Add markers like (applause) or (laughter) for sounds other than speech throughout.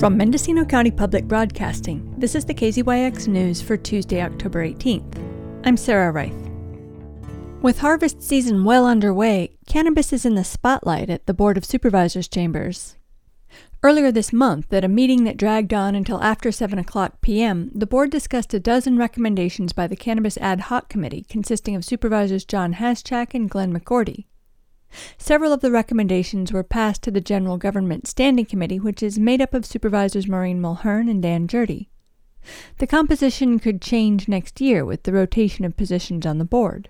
From Mendocino County Public Broadcasting, this is the KZYX News for Tuesday, October 18th. I'm Sarah Reith. With harvest season well underway, cannabis is in the spotlight at the Board of Supervisors chambers. Earlier this month, at a meeting that dragged on until after 7 o'clock p.m., the board discussed a dozen recommendations by the Cannabis Ad Hoc Committee consisting of Supervisors John Haschak and Glenn McGourty. Several of the recommendations were passed to the General Government Standing Committee, which is made up of Supervisors Maureen Mulheren and Dan Gjerde. The composition could change next year with the rotation of positions on the board.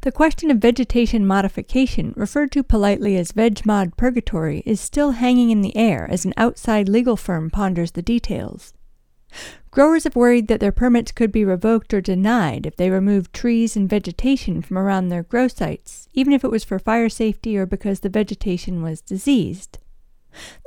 The question of vegetation modification, referred to politely as VegMod Purgatory, is still hanging in the air as an outside legal firm ponders the details. Growers have worried that their permits could be revoked or denied if they removed trees and vegetation from around their grow sites, even if it was for fire safety or because the vegetation was diseased.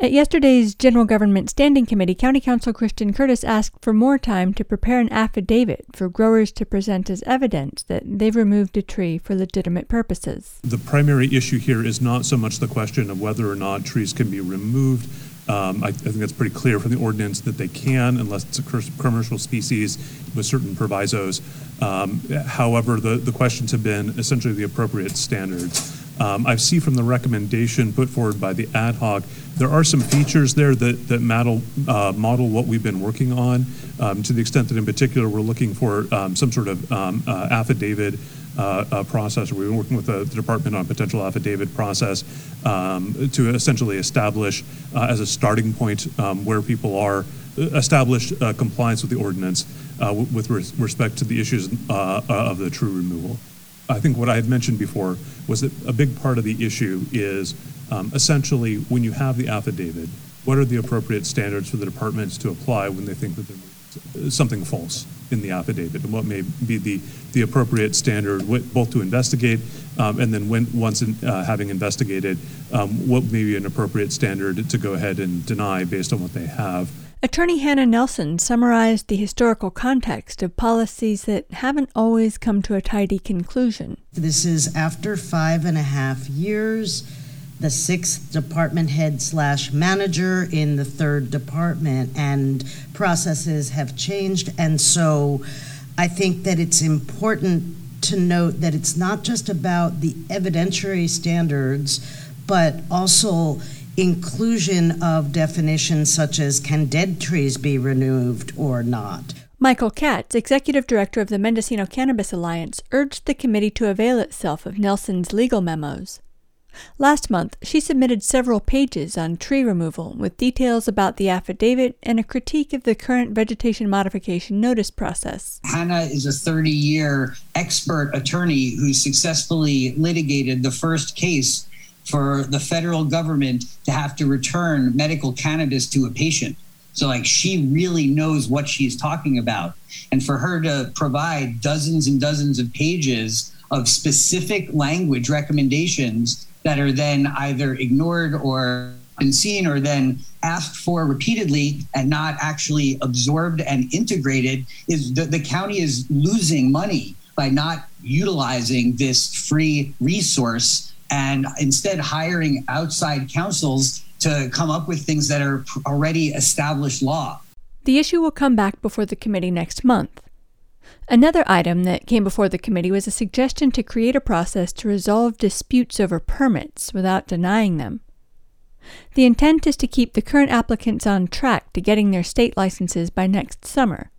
At yesterday's General Government Standing Committee, County Counsel Christian Curtis asked for more time to prepare an affidavit for growers to present as evidence that they've removed a tree for legitimate purposes. The primary issue here is not so much the question of whether or not trees can be removed um, I, I think that's pretty clear from the ordinance that they can, unless it's a commercial species with certain provisos. Um, however, the, the questions have been essentially the appropriate standards. Um, I see from the recommendation put forward by the ad hoc, there are some features there that, that model, uh, model what we've been working on um, to the extent that in particular we're looking for um, some sort of um, uh, affidavit uh, uh, process, we've been working with the, the department on potential affidavit process um, to essentially establish uh, as a starting point um, where people are, established uh, compliance with the ordinance w- with res- respect to the issues of the true removal. I think what I had mentioned before was that a big part of the issue is um, essentially when you have the affidavit, what are the appropriate standards for the departments to apply when they think that there's something false? In the affidavit and what may be the, the appropriate standard, both to investigate um, and then when, once in, uh, having investigated, um, what may be an appropriate standard to go ahead and deny based on what they have. Attorney Hannah Nelson summarized the historical context of policies that haven't always come to a tidy conclusion. This is after five and a half years the sixth department head slash manager in the third department, and processes have changed. And so I think that it's important to note that it's not just about the evidentiary standards, but also inclusion of definitions such as can dead trees be removed or not. Michael Katz, executive director of the Mendocino Cannabis Alliance, urged the committee to avail itself of Nelson's legal memos. Last month, she submitted several pages on tree removal with details about the affidavit and a critique of the current vegetation modification notice process. Hannah is a 30 year expert attorney who successfully litigated the first case for the federal government to have to return medical cannabis to a patient. So, like, she really knows what she's talking about. And for her to provide dozens and dozens of pages of specific language recommendations that are then either ignored or been seen or then asked for repeatedly and not actually absorbed and integrated is the, the county is losing money by not utilizing this free resource and instead hiring outside councils to come up with things that are already established law. The issue will come back before the committee next month. Another item that came before the committee was a suggestion to create a process to resolve disputes over permits without denying them. The intent is to keep the current applicants on track to getting their state licenses by next summer.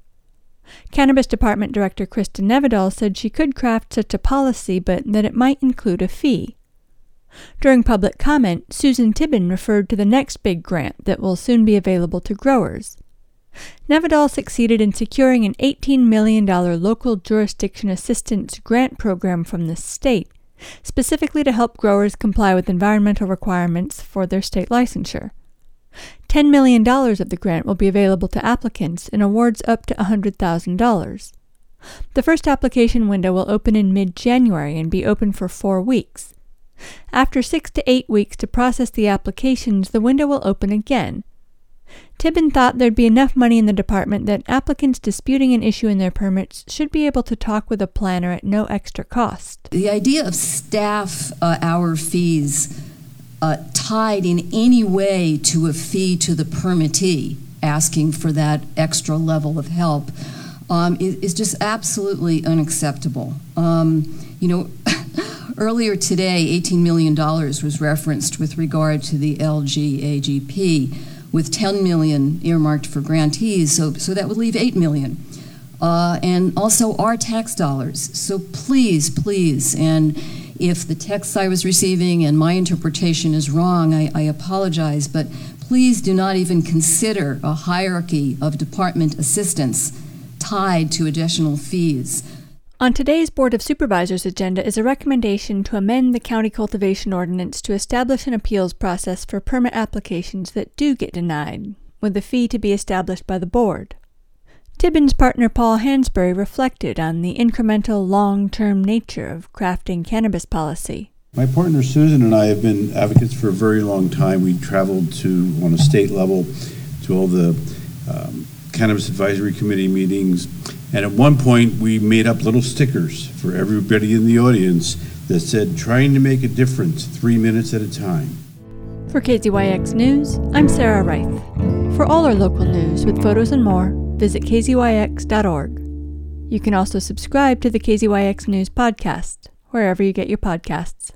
Cannabis Department Director Kristin Nevedal said she could craft such a policy, but that it might include a fee. During public comment, Susan Tibbin referred to the next big grant that will soon be available to growers. Nevedal succeeded in securing an $18 million local jurisdiction assistance grant program from the state, specifically to help growers comply with environmental requirements for their state licensure. $10 million of the grant will be available to applicants in awards up to $100,000. The first application window will open in mid January and be open for four weeks. After six to eight weeks to process the applications, the window will open again Tibbin thought there'd be enough money in the department that applicants disputing an issue in their permits should be able to talk with a planner at no extra cost. The idea of staff uh, hour fees uh, tied in any way to a fee to the permittee asking for that extra level of help um, is, is, just absolutely unacceptable. Um, you know, (laughs) earlier today, $18 million was referenced with regard to the LGAGP, with 10 million earmarked for grantees, so, so that would leave 8 million. Uh, and also our tax dollars. So please, please, and if the text I was receiving and my interpretation is wrong, I, I apologize, but please do not even consider a hierarchy of department assistance tied to additional fees. On today's Board of Supervisors agenda is a recommendation to amend the County Cultivation Ordinance to establish an appeals process for permit applications that do get denied, with the fee to be established by the Board. Tibbins partner Paul Hansberry reflected on the incremental long term nature of crafting cannabis policy. My partner Susan and I have been advocates for a very long time. We traveled to, on a state level, to all the um, Cannabis Advisory Committee meetings. And at one point, we made up little stickers for everybody in the audience that said, trying to make a difference three minutes at a time. For KZYX News, I'm Sarah Reith. For all our local news with photos and more, visit kzyx.org. You can also subscribe to the KZYX News podcast, wherever you get your podcasts.